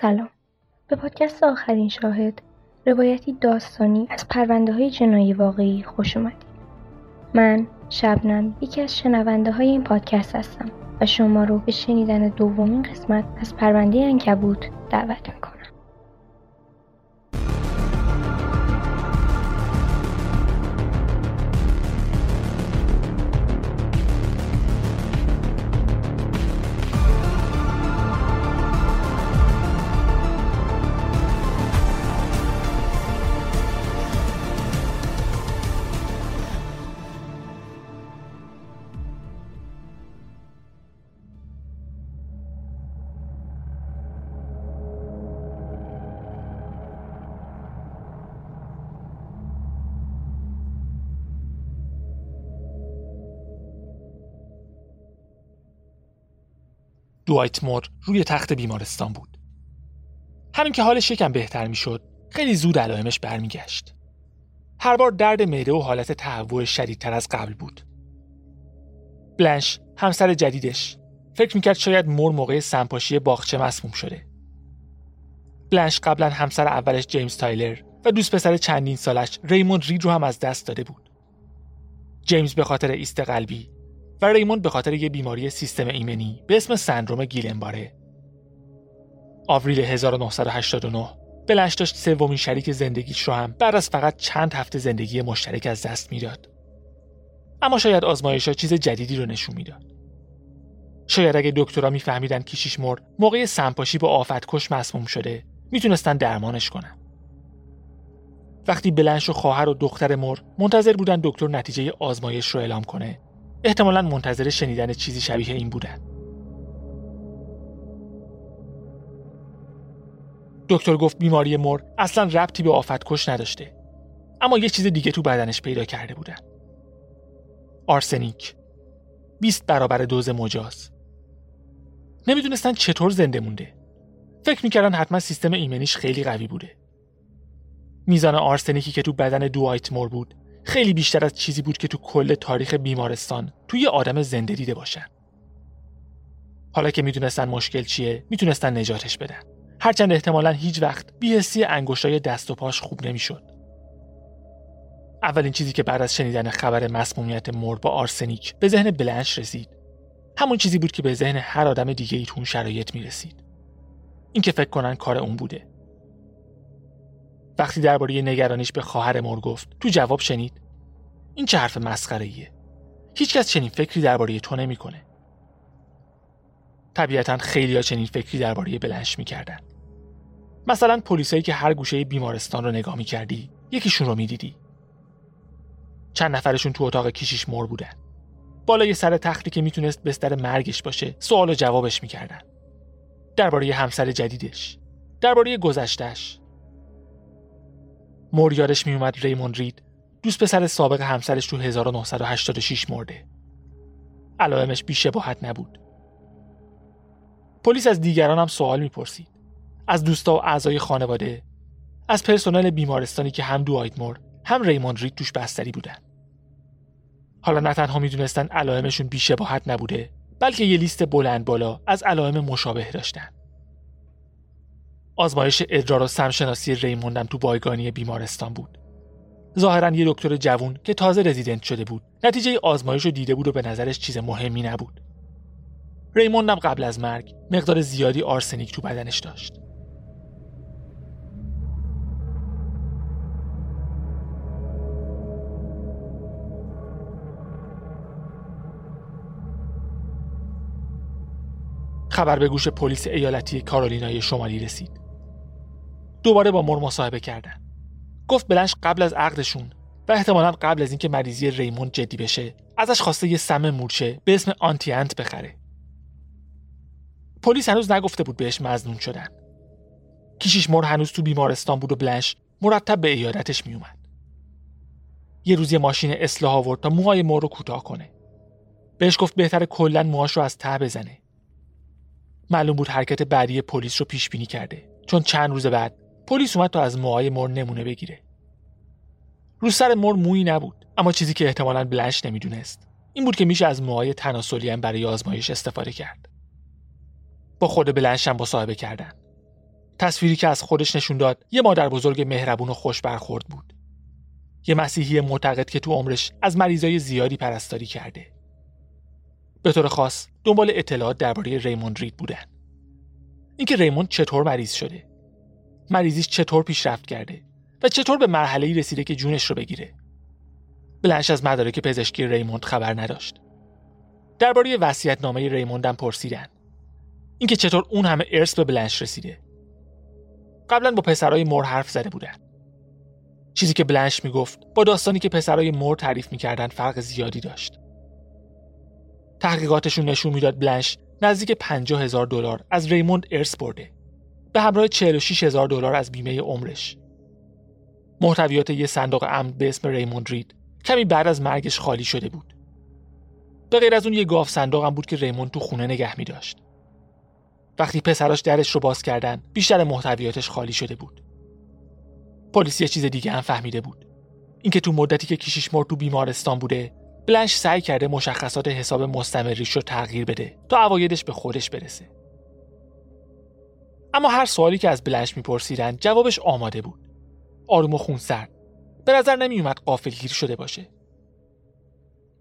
سلام. به پادکست آخرین شاهد روایتی داستانی از پرونده های جنایی واقعی خوش اومدید. من شبنم یکی از شنونده های این پادکست هستم و شما رو به شنیدن دومین قسمت از پرونده انکبوت دعوت می‌کنم. دوایت مور روی تخت بیمارستان بود. همین که حالش یکم بهتر می‌شد، خیلی زود علائمش برمیگشت. هر بار درد معده و حالت تهوع شدیدتر از قبل بود. بلنش همسر جدیدش فکر می‌کرد شاید مور موقع سنپاشی باغچه مسموم شده. بلنش قبلا همسر اولش جیمز تایلر و دوست پسر چندین سالش ریموند رید رو هم از دست داده بود. جیمز به خاطر ایست قلبی و ریموند به خاطر یه بیماری سیستم ایمنی به اسم سندروم گیلنباره. آوریل 1989 بلش داشت سومین شریک زندگیش رو هم بعد از فقط چند هفته زندگی مشترک از دست می‌داد. اما شاید آزمایش ها چیز جدیدی رو نشون می‌داد. شاید اگه دکترها میفهمیدن کیشیش مر موقع سمپاشی با آفت کش مسموم شده می‌تونستن درمانش کنن. وقتی بلنش و خواهر و دختر مر منتظر بودن دکتر نتیجه آزمایش رو اعلام کنه احتمالا منتظر شنیدن چیزی شبیه این بودن. دکتر گفت بیماری مر اصلا ربطی به آفت کش نداشته اما یه چیز دیگه تو بدنش پیدا کرده بودن. آرسنیک. 20 برابر دوز مجاز. نمی‌دونستن چطور زنده مونده. فکر می‌کردن حتما سیستم ایمنیش خیلی قوی بوده. میزان آرسنیکی که تو بدن دوایت مور بود خیلی بیشتر از چیزی بود که تو کل تاریخ بیمارستان توی آدم زنده دیده باشن. حالا که می‌دونستن مشکل چیه می‌تونستن نجاتش بدن. هرچند احتمالا هیچ وقت بیهستی انگشتای دست و پاش خوب نمی‌شد. اولین چیزی که بعد از شنیدن خبر مسمومیت مور با آرسنیک به ذهن بلنش رسید همون چیزی بود که به ذهن هر آدم دیگه ای تو شرایط می‌رسید. اینکه فکر کنن کار اون بوده. وقتی درباره نگرانیش به خواهر مر گفت تو جواب شنید. این چه حرف مسخره ایه هیچکس چنین فکری درباره تو نمی‌کنه. طبیعتا خیلی ها چنین فکری درباره بلنش می‌کردن. مثلا پلیسایی که هر گوشه بیمارستان رو نگاه می‌کردی یکیشون رو می‌دیدی. چند نفرشون تو اتاق کیشیش مر بودن. بالای سر تختی که می‌تونست بستر مرگش باشه سوال و جوابش می‌کردن. درباره همسر جدیدش درباره گذشتش مور یادش میومد ریموند رید دوست پسر سابق همسرش تو 1986 مرده. علائمش بیشباهت نبود. پلیس از دیگران هم سوال می‌پرسید. از دوستا و اعضای خانواده، از پرسنل بیمارستانی که هم مور هم ریموند رید توش بستری بودن. حالا نه تنها می‌دونستن علائمشون بیشباهت نبوده، بلکه یه لیست بلند بالا از علائم مشابه داشتن. آزمایش ادرار و سمشناسی ریموندم تو بایگانی بیمارستان بود. ظاهرا یه دکتر جوون که تازه رزیدنت شده بود نتیجه آزمایش رو دیده بود و به نظرش چیز مهمی نبود. ریموندم قبل از مرگ مقدار زیادی آرسنیک تو بدنش داشت. خبر به گوش پلیس ایالتی کارولینای شمالی رسید. دوباره با مر مصاحبه کردن. گفت بلنش قبل از عقدشون و احتمالا قبل از اینکه مریضی ریموند جدی بشه ازش خواسته یه سم مورچه به اسم آنتی انت بخره. پلیس هنوز نگفته بود بهش مزنون شدن. کیشیش مر هنوز تو بیمارستان بود و بلنش مرتب به ایادتش میومد یه روز یه ماشین اصلاح آورد تا موهای مر رو کوتاه کنه. بهش گفت بهتر کلا موهاش رو از ته بزنه. معلوم بود حرکت بعدی پلیس رو پیش بینی کرده چون چند روز بعد پلیس اومد تا از موهای مر نمونه بگیره رو سر مر مویی نبود اما چیزی که احتمالا بلنش نمی‌دونست این بود که میشه از موهای تناسلی هم برای آزمایش استفاده کرد با خود بلنش هم مصاحبه کردن تصویری که از خودش نشون داد یه مادر بزرگ مهربون و خوش برخورد بود. یه مسیحی معتقد که تو عمرش از مریضای زیادی پرستاری کرده. به طور خاص دنبال اطلاعات درباره ریموند رید بودن. اینکه ریموند چطور مریض شده. مریضیش چطور پیشرفت کرده و چطور به مرحله رسیده که جونش رو بگیره. بلنش از مدارک پزشکی ریموند خبر نداشت. درباره نامه ریموند هم پرسیدن. اینکه چطور اون همه ارث به بلنش رسیده. قبلا با پسرای مور حرف زده بودن. چیزی که بلنش می‌گفت با داستانی که پسرای مور تعریف می‌کردن فرق زیادی داشت. تحقیقاتشون نشون می‌داد بلنش نزدیک 50 هزار دلار از ریموند ارث برده. به همراه 46 هزار دلار از بیمه عمرش. محتویات یه صندوق امن به اسم ریموند رید کمی بعد از مرگش خالی شده بود. به غیر از اون یه گاف صندوق هم بود که ریموند تو خونه نگه می داشت. وقتی پسراش درش رو باز کردن بیشتر محتویاتش خالی شده بود. پلیس یه چیز دیگه هم فهمیده بود. اینکه تو مدتی که کشیش مرد تو بیمارستان بوده بلنش سعی کرده مشخصات حساب مستمریش رو تغییر بده تا اوایدش به خودش برسه. اما هر سوالی که از بلنش میپرسیدن جوابش آماده بود. آروم و خونسرد. به نظر نمیومد قافلگیر شده باشه.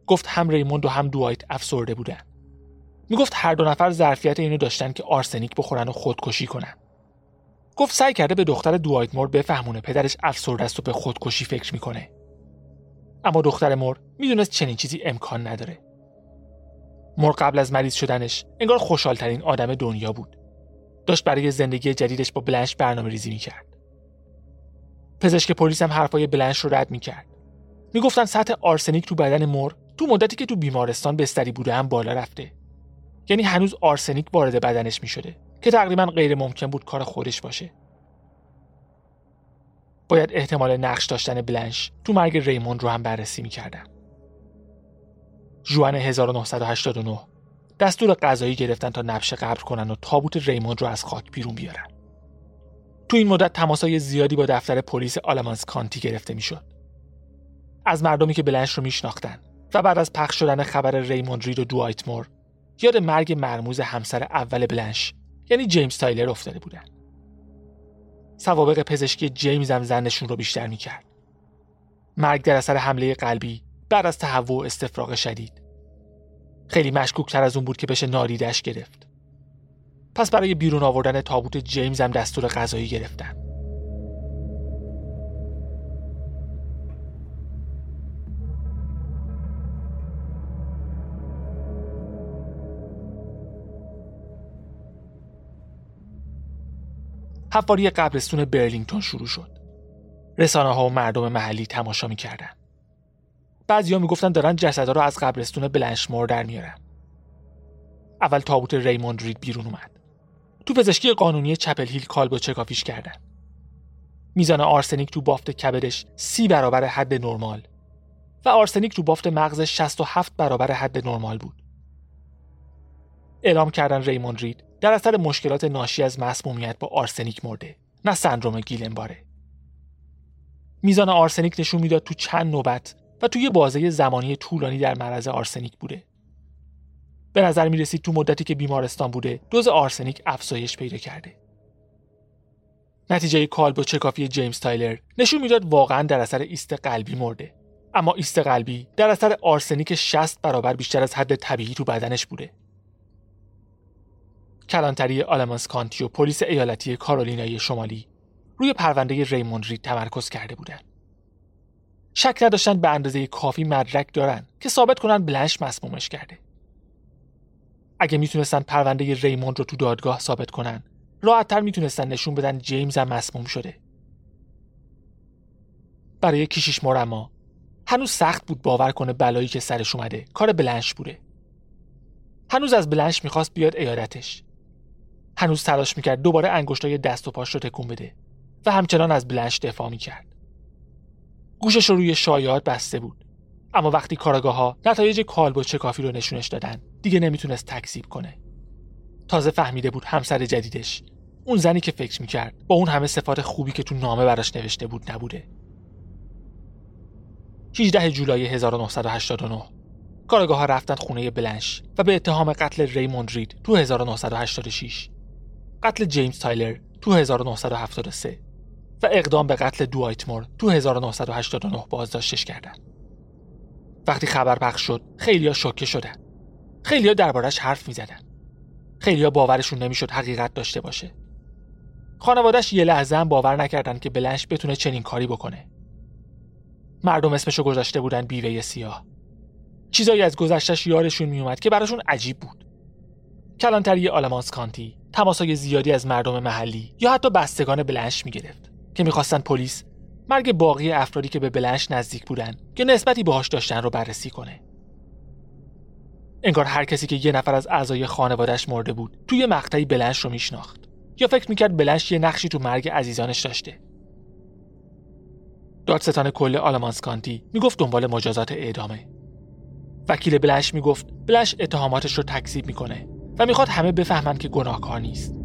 گفت هم ریموند و هم دوایت افسرده بودن. می‌گفت هر دو نفر ظرفیت اینو داشتن که آرسنیک بخورن و خودکشی کنن. گفت سعی کرده به دختر دوایت مور بفهمونه پدرش افسرده است و به خودکشی فکر می‌کنه. اما دختر مور می‌دونست چنین چیزی امکان نداره. مور قبل از مریض شدنش انگار خوشحالترین آدم دنیا بود. داشت برای زندگی جدیدش با بلنش برنامه ریزی می‌کرد. پزشک پلیس هم حرفای بلنش رو رد می‌کرد. می‌گفتن سطح آرسنیک تو بدن مور تو مدتی که تو بیمارستان بستری بوده هم بالا رفته. یعنی هنوز آرسنیک وارد بدنش می‌شده که تقریبا غیر ممکن بود کار خودش باشه. باید احتمال نقش داشتن بلنش تو مرگ ریموند رو هم بررسی می‌کردن. جوان 1989 دستور قضایی گرفتن تا نبش قبر کنن و تابوت ریموند رو از خاک بیرون بیارن. تو این مدت تماسای زیادی با دفتر پلیس آلمانس کانتی گرفته می‌شد. از مردمی که بلنش رو میشناختن و بعد از پخش شدن خبر ریموند رید و دوایت مور یاد مرگ مرموز همسر اول بلنش یعنی جیمز تایلر افتاده بودن. سوابق پزشکی جیمز هم زنشون رو بیشتر می‌کرد. مرگ در اثر حمله قلبی بعد از تهوع و استفراغ شدید. خیلی مشکوکتر از اون بود که بشه ناریدش گرفت. پس برای بیرون آوردن تابوت جیمز هم دستور غذایی گرفتن. حفاری قبرستون برلینگتون شروع شد. رسانه ها و مردم محلی تماشا می‌کردن. بعضیا می‌گفتن دارن جسدها رو از قبرستون بلنشمور در میارن. اول تابوت ریموند رید بیرون اومد. تو پزشکی قانونی چپل هیل کالبو چکافیش کردن. میزان آرسنیک تو بافت کبدش سی برابر حد نرمال و آرسنیک تو بافت مغزش 67 برابر حد نرمال بود. اعلام کردن ریموند رید در اثر مشکلات ناشی از مسمومیت با آرسنیک مرده نه سندروم گیلن باره. میزان آرسنیک نشون می‌داد تو چند نوبت و توی بازه زمانی طولانی در معرض آرسنیک بوده. به نظر می رسید تو مدتی که بیمارستان بوده دوز آرسنیک افزایش پیدا کرده. نتیجه کالبدشکافی جیمز تایلر نشون می‌داد واقعا در اثر ایست قلبی مرده. اما ایست قلبی در اثر آرسنیک 60 برابر بیشتر از حد طبیعی تو بدنش بوده. کلانتری آلمانس کانتی و پلیس ایالتی کارولینای شمالی روی پرونده ریموند رید تمرکز کرده بودند. شک نداشتن به اندازه کافی مدرک دارن که ثابت کنن بلنش مسمومش کرده. اگه می‌تونستن پرونده ریموند رو تو دادگاه ثابت کنن، راحتتر می‌تونستن نشون بدن جیمز هم مسموم شده. برای کشیش مرما هنوز سخت بود باور کنه بلایی که سرش اومده کار بلنش بوده. هنوز از بلنش می‌خواست بیاد ایادتش هنوز تلاش می‌کرد دوباره انگشتای دست و پاش رو تکون بده و همچنان از بلنش دفاع می‌کرد. گوشش رو روی شایعات بسته بود. اما وقتی کاراگاه ها نتایج چه کافی رو نشونش دادن دیگه نمی‌تونست تکذیب کنه. تازه فهمیده بود همسر جدیدش. اون زنی که فکر می‌کرد با اون همه صفات خوبی که تو نامه براش نوشته بود نبوده. 18 جولای 1989 کارگاه ها رفتن خونه بلنش و به اتهام قتل ریموند رید تو 1986 قتل جیمز تایلر تو 1973 و اقدام به قتل دوایتمور تو 1989 بازداشتش کردن. وقتی خبر پخش شد خیلیا شوکه شدن. خیلیا دربارش حرف می‌زدن. خیلیا باورشون نمی‌شد حقیقت داشته باشه. خانوادش یه لحظه هم باور نکردن که بلنش بتونه چنین کاری بکنه. مردم اسمشو گذاشته بودن بیوه سیاه. چیزایی از گذشتش یارشون میومد که براشون عجیب بود. کلانتری آلمانس کانتی تماسای زیادی از مردم محلی یا حتی بستگان بلنش می‌گرفت که می‌خواستن پلیس مرگ باقی افرادی که به بلنش نزدیک بودن که نسبتی باهاش داشتن رو بررسی کنه. انگار هر کسی که یه نفر از اعضای خانوادهش مرده بود توی مقطعی بلنش رو میشناخت یا فکر می‌کرد بلنش یه نقشی تو مرگ عزیزانش داشته. دادستان کل آلمانس کانتی می‌گفت دنبال مجازات اعدامه. وکیل بلنش می‌گفت بلنش اتهاماتش رو تکذیب می‌کنه و می‌خواد همه بفهمن که گناهکار نیست.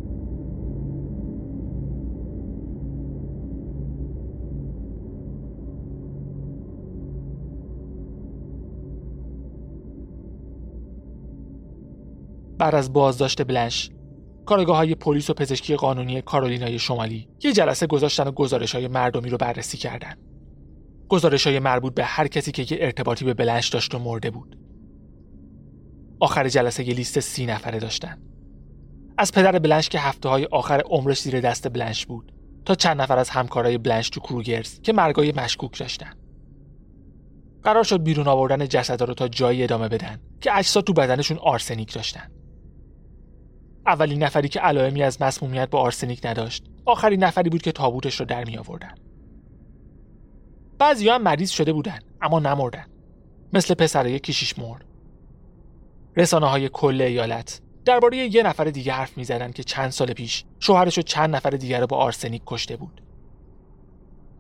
بعد از بازداشت بلنش کارگاه های پلیس و پزشکی قانونی کارولینای شمالی یه جلسه گذاشتن و گزارش های مردمی رو بررسی کردن. گزارش های مربوط به هر کسی که یه ارتباطی به بلنش داشت و مرده بود. آخر جلسه یه لیست سی نفره داشتن. از پدر بلنش که هفته های آخر عمرش زیر دست بلنش بود تا چند نفر از همکارای بلنش تو کروگرز که مرگای مشکوک داشتن. قرار شد بیرون آوردن جسدا رو تا جایی ادامه بدن که اجساد تو بدنشون آرسنیک داشتن. اولین نفری که علائمی از مسمومیت با آرسنیک نداشت آخرین نفری بود که تابوتش رو در می آوردن بعضی هم مریض شده بودن اما نمردن مثل پسرای کشیش مرد رسانه های کل ایالت. درباره یه نفر دیگه حرف می‌زدن که چند سال پیش شوهرش و چند نفر دیگر رو با آرسنیک کشته بود.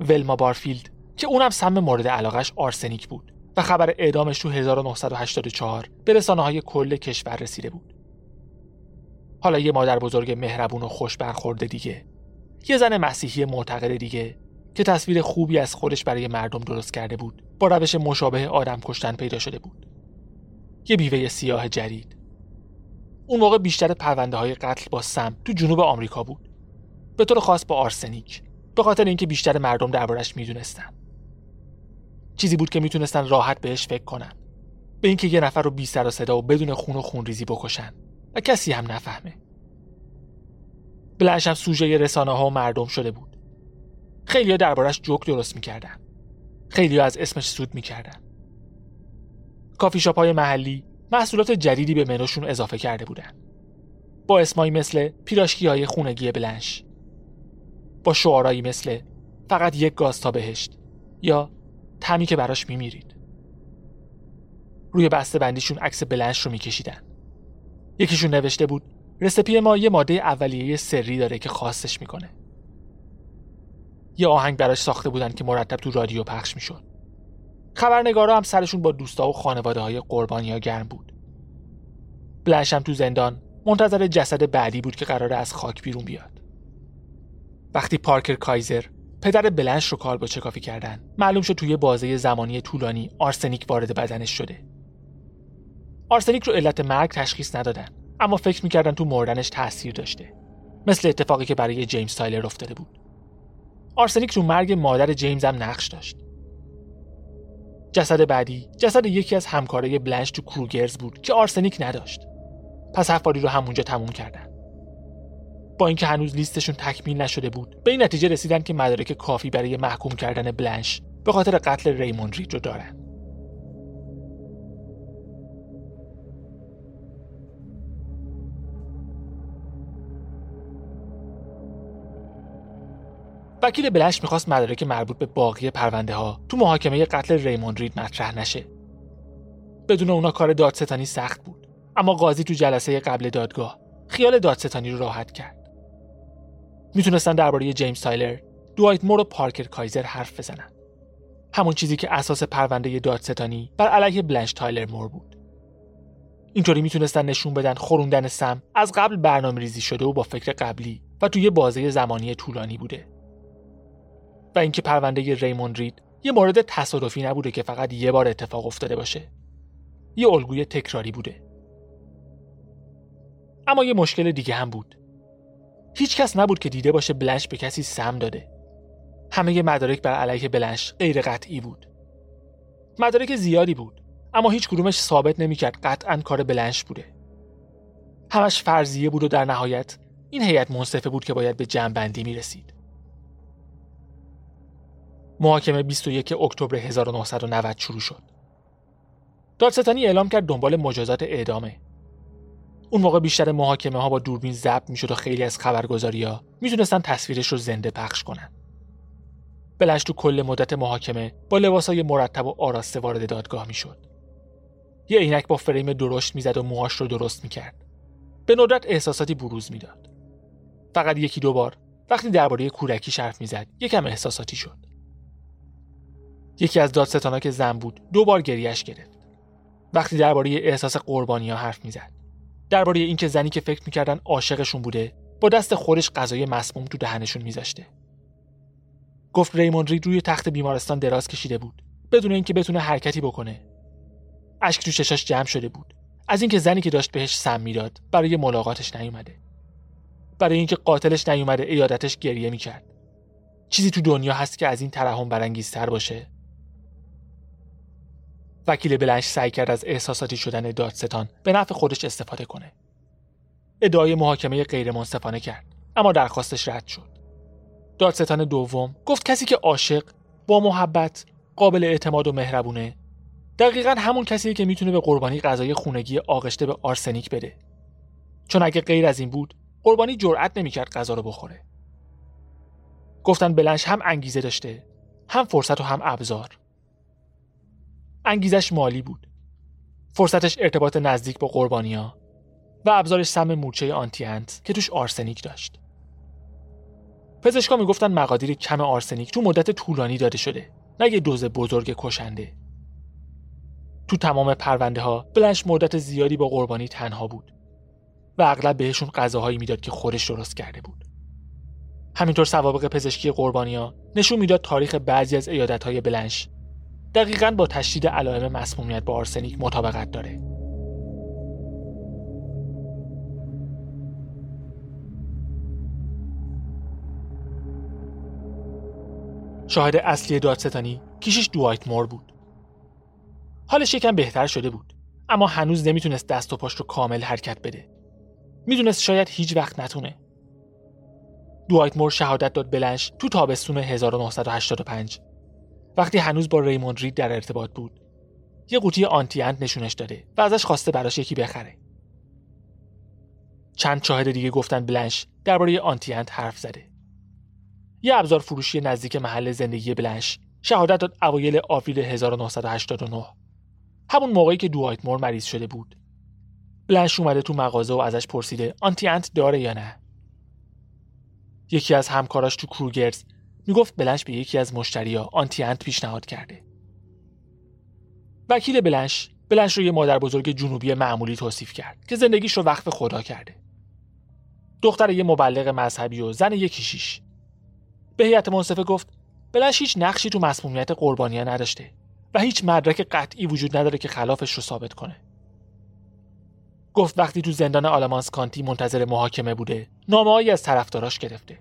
ولما بارفیلد که اونم سم مورد علاقش آرسنیک بود و خبر اعدامش تو 1984 به رسانه های کل کشور رسیده بود. حالا یه مادر بزرگ مهربون و خوش برخورده دیگه. یه زن مسیحی معتقد دیگه که تصویر خوبی از خودش برای مردم درست کرده بود با روش مشابه آدم کشتن پیدا شده بود. یه بیوه سیاه جدید. اون موقع بیشتر پرونده های قتل با سم تو جنوب آمریکا بود. به طور خاص با آرسنیک به خاطر اینکه بیشتر مردم دربارش می‌دونستن. چیزی بود که می‌تونستن راحت بهش فکر کنن. به اینکه یه نفر رو بی سر و صدا و بدون خون و خونریزی بکشن. و کسی هم نفهمه. بلنش هم سوژه رسانه ها و مردم شده بود. خیلیا دربارش جوک درست می‌کردن. خیلیا از اسمش سود می‌کردن. کافی شاپ های محلی محصولات جدیدی به منوشون اضافه کرده بودن. با اسمایی مثل پیراشکی های خونگی بلنش با شعارایی مثل فقط یک گاز تا بهشت یا تمی که براش میمیرید. روی بسته بندیشون عکس بلنش رو میکشیدن. یکیشون نوشته بود رسپی ما یه ماده اولیه سری داره که خاصش می‌کنه. یه آهنگ براش ساخته بودن که مرتب تو رادیو پخش می‌شد. خبرنگارا هم سرشون با دوستا و خانواده های قربانی گرم بود. بلنش هم تو زندان منتظر جسد بعدی بود که قراره از خاک بیرون بیاد. وقتی پارکر کایزر پدر بلنش رو کار با چکافی کردن معلوم شد توی بازه زمانی طولانی آرسنیک وارد بدنش شده. آرسنیک رو علت مرگ تشخیص ندادن اما فکر می‌کردن تو مردنش تاثیر داشته. مثل اتفاقی که برای جیمز تایلر افتاده بود. آرسنیک تو مرگ مادر جیمز هم نقش داشت. جسد بعدی جسد یکی از همکارای بلنش تو کروگرز بود که آرسنیک نداشت. پس حفاری رو همونجا تموم کردن. با اینکه هنوز لیستشون تکمیل نشده بود به این نتیجه رسیدن که مدارک کافی برای محکوم کردن بلنش به خاطر قتل ریموند رید رو دارن. وکیل بلنش می‌خواست مدارک مربوط به باقی پرونده ها تو محاکمه قتل ریموند رید مطرح نشه. بدون اونا کار دادستانی سخت بود. اما قاضی تو جلسه قبل دادگاه خیال دادستانی رو راحت کرد. می‌تونستن درباره جیمز تایلر، دوایت مور و پارکر کایزر حرف بزنن. همون چیزی که اساس پرونده دادستانی بر علیه بلنش تایلر مور بود. اینطوری می‌تونستن نشون بدن خوروندن سم از قبل برنامه ریزی شده و با فکر قبلی و توی بازه زمانی طولانی بوده. و اینکه پرونده ریموند رید یه مورد تصادفی نبوده که فقط یه بار اتفاق افتاده باشه. یه الگوی تکراری بوده. اما یه مشکل دیگه هم بود. هیچ کس نبود که دیده باشه بلنش به کسی سم داده. همه مدارک بر علیه بلنش غیر قطعی بود. مدارک زیادی بود اما هیچ کدومش ثابت نمی‌کرد قطعا کار بلنش بوده. همش فرضیه بود و در نهایت این هیئت منصفه بود که باید به جمعبندی می رسید. محاکمه 21 اکتبر 1990 شروع شد. دادستانی اعلام کرد دنبال مجازات اعدامه. اون موقع بیشتر محاکمه ها با دوربین ضبط می‌شد و خیلی از خبرگزاری ها می‌تونستن تصویرش رو زنده پخش کنن. بلش تو کل مدت محاکمه با لباسای مرتب و آراسته وارد دادگاه می‌شد. یه عینک با فریم درشت می‌زد و موهاش رو درست می‌کرد. به ندرت احساساتی بروز می‌داد. فقط یکی دو بار وقتی درباره کورکی حرف می‌زد یکم احساساتی شد. یکی از دادستانا که زن بود دو بار گریش گرفت. وقتی درباره احساس قربانی ها حرف می‌زد. درباره اینکه زنی که فکر می‌کردن عاشقشون بوده با دست خودش غذای مسموم تو دهنشون میذاشته. گفت ریموند رید روی تخت بیمارستان دراز کشیده بود بدون اینکه بتونه حرکتی بکنه. اشک تو چشاش جمع شده بود. از اینکه زنی که داشت بهش سم می‌داد برای ملاقاتش نیومده برای اینکه قاتلش نیومده ایادتش گریه می‌کرد چیزی تو دنیا هست که از این ترحم برانگیزتر باشه وکیل بلنش سعی کرد از احساساتی شدن دادستان به نفع خودش استفاده کنه. ادعای محاکمه غیر منصفانه کرد اما درخواستش رد شد. دادستان دوم گفت کسی که عاشق با محبت قابل اعتماد و مهربونه دقیقا همون کسیه که می‌تونه به قربانی غذای خونگی آغشته به آرسنیک بده. چون اگه غیر از این بود قربانی جرأت نمی‌کرد غذا رو بخوره. گفتن بلنش هم انگیزه داشته هم فرصت و هم ابزار. انگیزش مالی بود. فرصتش ارتباط نزدیک با قربانیا و ابزارش سم مورچه آنتیانت که توش آرسنیک داشت. پزشکا می‌گفتن مقادیر کم آرسنیک تو مدت طولانی داده شده نه یه دوز بزرگ کشنده. تو تمام پرونده ها بلنش مدت زیادی با قربانی تنها بود و اغلب بهشون غذاهایی می‌داد که خودش درست کرده بود. همینطور سوابق پزشکی قربانیا نشون می‌داد تاریخ بعضی از ایادت های بلنش دقیقا با تشدید علائم مسمومیت با آرسنیک مطابقت داره. شاهد اصلی دادستانی کیشش دوایت مور بود. حالش یکم بهتر شده بود اما هنوز نمی‌تونست دست و پاش رو کامل حرکت بده. می‌دونست شاید هیچ وقت نتونه. دوایت مور شهادت داد بلنش تو تابستون 1985 وقتی هنوز با ریموند رید در ارتباط بود. یه قوطی آنتی انت نشونش داده و ازش خواسته براش یکی بخره. چند شاهد دیگه گفتن بلنش درباره آنتی انت حرف زده. یه ابزار فروشی نزدیک محل زندگی بلنش شهادت داد اوایل آوریل 1989 همون موقعی که دوایت مور مریض شده بود. بلنش اومده تو مغازه و ازش پرسیده آنتی انت داره یا نه. یکی از همکاراش تو کروگرز می‌گفت بلنش به یکی از مشتریا آنتی انت پیشنهاد کرده وکیل بلنش بلنش رو یه مادر بزرگ جنوبی معمولی توصیف کرد که زندگیش رو وقف خدا کرده دختر یه مبلغ مذهبی و زن یه کشیش به هیئت منصفه گفت بلنش هیچ نقشی تو مسمومیت قربانیه نداشته و هیچ مدرک قطعی وجود نداره که خلافش رو ثابت کنه. گفت وقتی تو زندان آلمانس کانتی منتظر محاکمه بوده نامههایی از طرفداراش گرفته.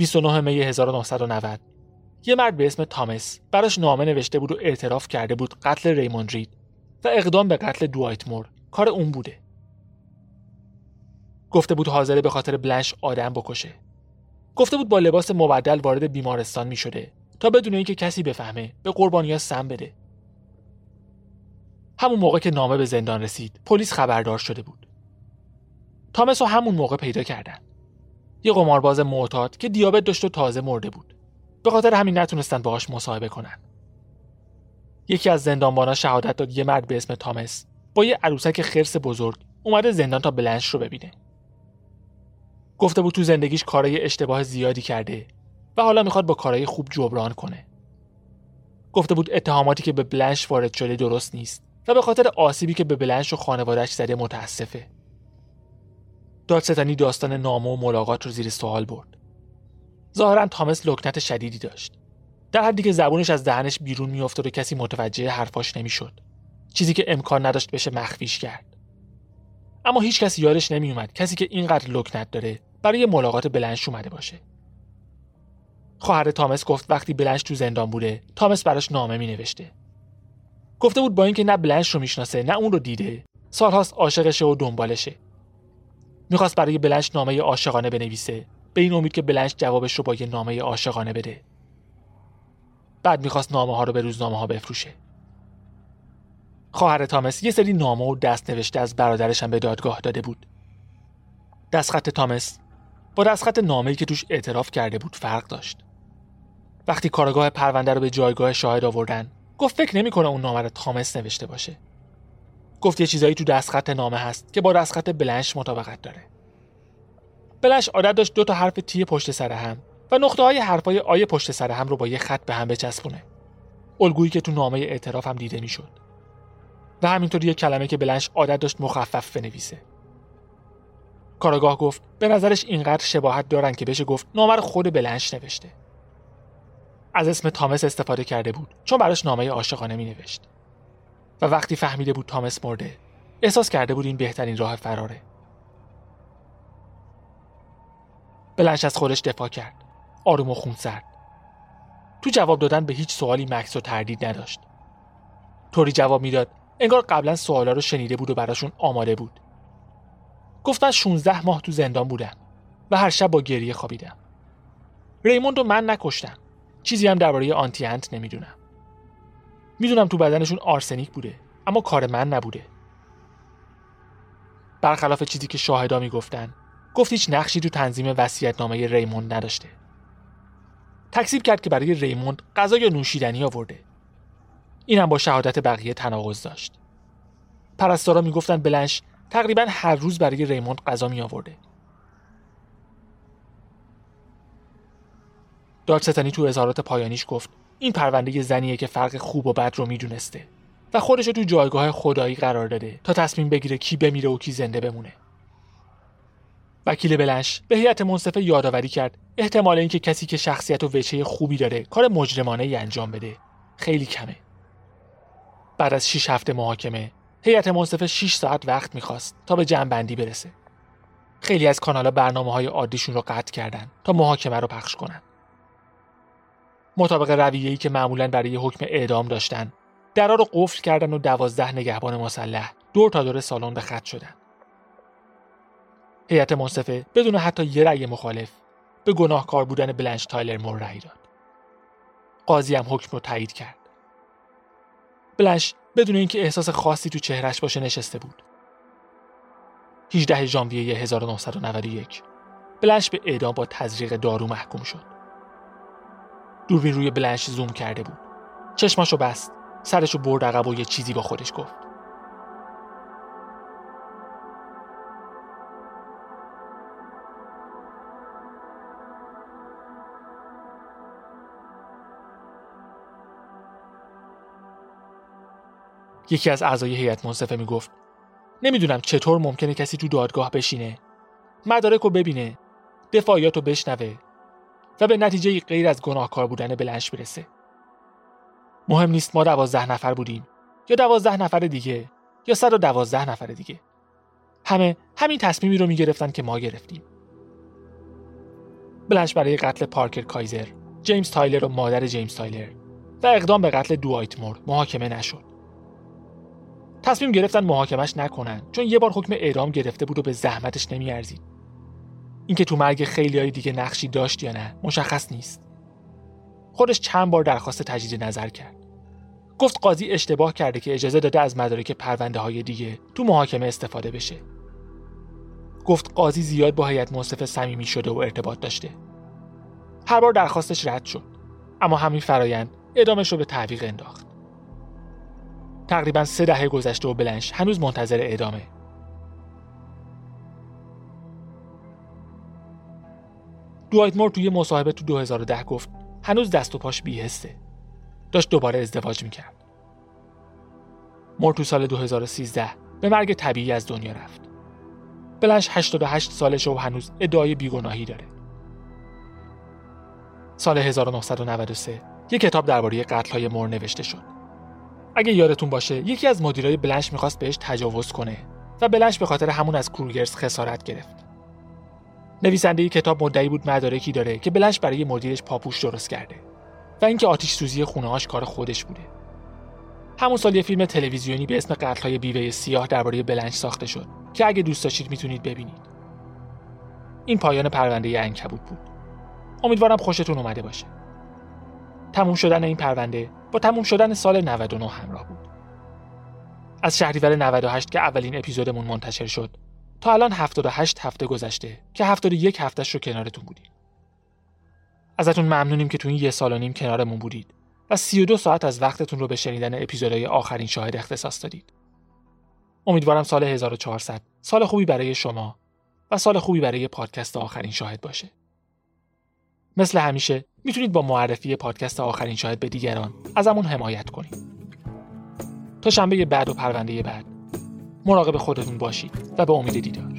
29 می 1990 یه مرد به اسم تامس براش نامه نوشته بود و اعتراف کرده بود قتل ریموند رید و اقدام به قتل دوایت مور. کار اون بوده. گفته بود حاضره به خاطر بلنش آدم بکشه. گفته بود با لباس مبدل وارد بیمارستان می شده تا بدون اینکه کسی بفهمه به قربانیا سم بده. همون موقع که نامه به زندان رسید پلیس خبردار شده بود. تامس رو همون موقع پیدا کردن. یه قمارباز معتاد که دیابت داشت و تازه مرده بود به خاطر همین نتونستن باهاش مصاحبه کنن یکی از زندانبانا شهادت داد یه مرد به اسم تامس با یه عروسک خرس بزرگ اومده زندان تا بلنش رو ببینه گفته بود تو زندگیش کارای اشتباه زیادی کرده و حالا می‌خواد با کارهای خوب جبران کنه. گفته بود اتهاماتی که به بلنش وارد شده درست نیست و به خاطر آسیبی که به بلنش و خانوادهش زده متاسفه. دادستانی داستان نامه و ملاقات رو زیر سوال برد. ظاهرا تامس لکنت شدیدی داشت. در حدی که زبونش از دهنش بیرون میافتاد و کسی متوجه حرفاش نمی‌شد. چیزی که امکان نداشت بشه مخفیش کرد. اما هیچ کسی یادش نمیومد کسی که اینقدر لکنت داره برای ملاقات بلنش اومده باشه. خواهر تامس گفت وقتی بلنش تو زندان بوده تامس براش نامه می نوشته. گفته بود با اینکه نه بلنش رو می‌شناسه نه اون رو دیده سالهاست عاشقشه و دنبالشه. می‌خواست برای بلنش نامه عاشقانه بنویسه به این امید که بلنش جوابش رو با یه نامه عاشقانه بده. بعد می‌خواست نامه ها رو به روزنامه ها بفروشه. خواهر تامس یه سری نامه و دست نوشته از برادرش هم به دادگاه داده بود. دستخط تامس با دستخط نامه‌ای که توش اعتراف کرده بود فرق داشت. وقتی کارگاه پرونده رو به جایگاه شاهد آوردن، گفت فکر نمی‌کنه اون نامه رو تامس نوشته باشه. گفت یه چیزایی تو دستخط نامه هست که با دستخط بلنش مطابقت داره. بلنش عادت داشت دو تا حرف تی پشت سر هم و نقطه های حرفای آیه پشت سر هم رو با یه خط به هم بچسبونه. الگویی که تو نامه اعتراف هم دیده می‌شد. و همینطور یه کلمه که بلنش عادت داشت مخفف بنویسه. کاراگاه گفت به نظرش اینقدر شباهت دارن که بشه گفت نامه رو خود بلنش نوشته. از اسم تامس استفاده کرده بود چون براش نامه عاشقانه می نوشت. و وقتی فهمیده بود تامس مرده احساس کرده بود این بهترین راه فراره. بلنش از خودش دفاع کرد. آروم و خونسرد. تو جواب دادن به هیچ سوالی مکس و تردید نداشت. طوری جواب می‌داد انگار قبلا سوالا رو شنیده بود و براشون آماده بود. گفت من 16 ماه تو زندان بودم و هر شب با گریه خوابیدم. ریموند رو من نکشتم. چیزی هم درباره آنتی انت نمی‌دونم. می‌دونم تو بدنشون آرسنیک بوده اما کار من نبوده. برخلاف چیزی که شاهدا می‌گفتن گفت هیچ نقشی تو تنظیم نامه ریموند نداشته. تکذیب کرد که برای ریموند غذا یا نوشیدنی آورده. اینم با شهادت بقیه تناقض داشت. پرستارا می‌گفتن بلنش تقریبا هر روز برای ریموند غذا می آورده. دادستانی تو اظهارات پایانیش گفت این پرونده زنیه که فرق خوب و بد رو می‌دونسته و خودش رو تو جایگاه خدایی قرار داده تا تصمیم بگیره کی بمیره و کی زنده بمونه. وکیل بلنش به هیئت منصفه یادآوری کرد احتمال اینکه کسی که شخصیت و وجهه خوبی داره کار مجرمانه ای انجام بده خیلی کمه. بعد از 6 هفته محاکمه هیئت منصفه 6 ساعت وقت می‌خواست تا به جمعبندی برسه. خیلی از کانالا برنامه های عادیشون رو قطع کردن تا محاکمه رو پخش کنن. مطابق رویه‌ای که معمولا برای حکم اعدام داشتن، درا رو قفل کردن و دوازده نگهبان مسلح دور تا دور سالن به خط شدن. هیئت منصفه بدون حتی یه رأی مخالف به گناهکار بودن بلنش تایلر مور رأی داد. قاضی هم حکم رو تایید کرد. بلنش بدون اینکه احساس خاصی تو چهرش باشه نشسته بود. 18 ژانویه 1991 بلنش به اعدام با تزریق دارو محکوم شد. دوربین روی بلنش زوم کرده بود. چشماشو بست. سرشو برد عقب و یه چیزی با خودش گفت. یکی از اعضای هیئت منصفه می‌گفت نمی‌دونم چطور ممکنه کسی تو دادگاه بشینه مدارک رو ببینه دفاعیات رو بشنوه و به نتیجه غیر از گناهکار بودن بلنش برسه مهم نیست ما دوازده نفر بودیم یا دوازده نفر دیگه یا صد و دوازده نفر دیگه. همه همین تصمیمی رو می‌گرفتن که ما گرفتیم. بلنش برای قتل پارکر کایزر جیمز تایلر و مادر جیمز تایلر و اقدام به قتل دوایت مور محاکمه نشد. تصمیم گرفتن محاکمش نکنن چون یه بار حکم اعدام گرفته بود و به زحمتش نمیارزید. اینکه تو مرگ خیلی های دیگه نقشی داشت یا نه مشخص نیست. خودش چند بار درخواست تجدید نظر کرد. گفت قاضی اشتباه کرده که اجازه داده از مدارک پرونده های دیگه تو محاکمه استفاده بشه. گفت قاضی زیاد با هیئت منصفه صمیمی شده و ارتباط داشته. هر بار درخواستش رد شد. اما همین فرایند ادامش رو به تعویق انداخت. تقریبا سه دهه گذشته و بلنش هنوز منتظر اعدامه دوایت مور توی مصاحبه تو 2010 گفت هنوز دست و پاش بیهسته داشت دوباره ازدواج می‌کرد. مور تو سال 2013 به مرگ طبیعی از دنیا رفت. بلنش 88 سالشه و هنوز ادعای بیگناهی داره. سال 1993 یک کتاب درباره قتل های مور نوشته شد. اگه یادتون باشه یکی از مدیرای بلنش می‌خواست بهش تجاوز کنه و بلنش به خاطر همون از کروگرز خسارت گرفت. نویسنده کتاب مدعی بود مدارکی داره که بلنش برای مدیرش پاپوش درست کرده و اینکه آتیش سوزی خونه‌هاش کار خودش بوده. همون سال یه فیلم تلویزیونی به اسم قتل‌های بیوه سیاه درباره بلنش ساخته شد که اگه دوست داشتید می‌تونید ببینید. این پایان پرونده انکبوت بود. امیدوارم خوشتون اومده باشه. تموم شدن این پرونده با تموم شدن سال 99 همراه بود. از شهریور 98 که اولین اپیزودمون منتشر شد تا الان 78 هفته گذشته که 71 هفتهش رو کنارتون بودیم. ازتون ممنونیم که تو این یه سال و نیم کنارمون بودید و 32 ساعت از وقتتون رو به شنیدن اپیزودهای آخرین شاهد اختصاص دادید. امیدوارم سال 1400 سال خوبی برای شما و سال خوبی برای پادکست آخرین شاهد باشه. مثل همیشه می‌تونید با معرفی پادکست آخرین شاهد به دیگران ازمون حمایت کنید. تا شنبه بعد و پرونده بعد مراقب خودتون باشید و به امید دیدار.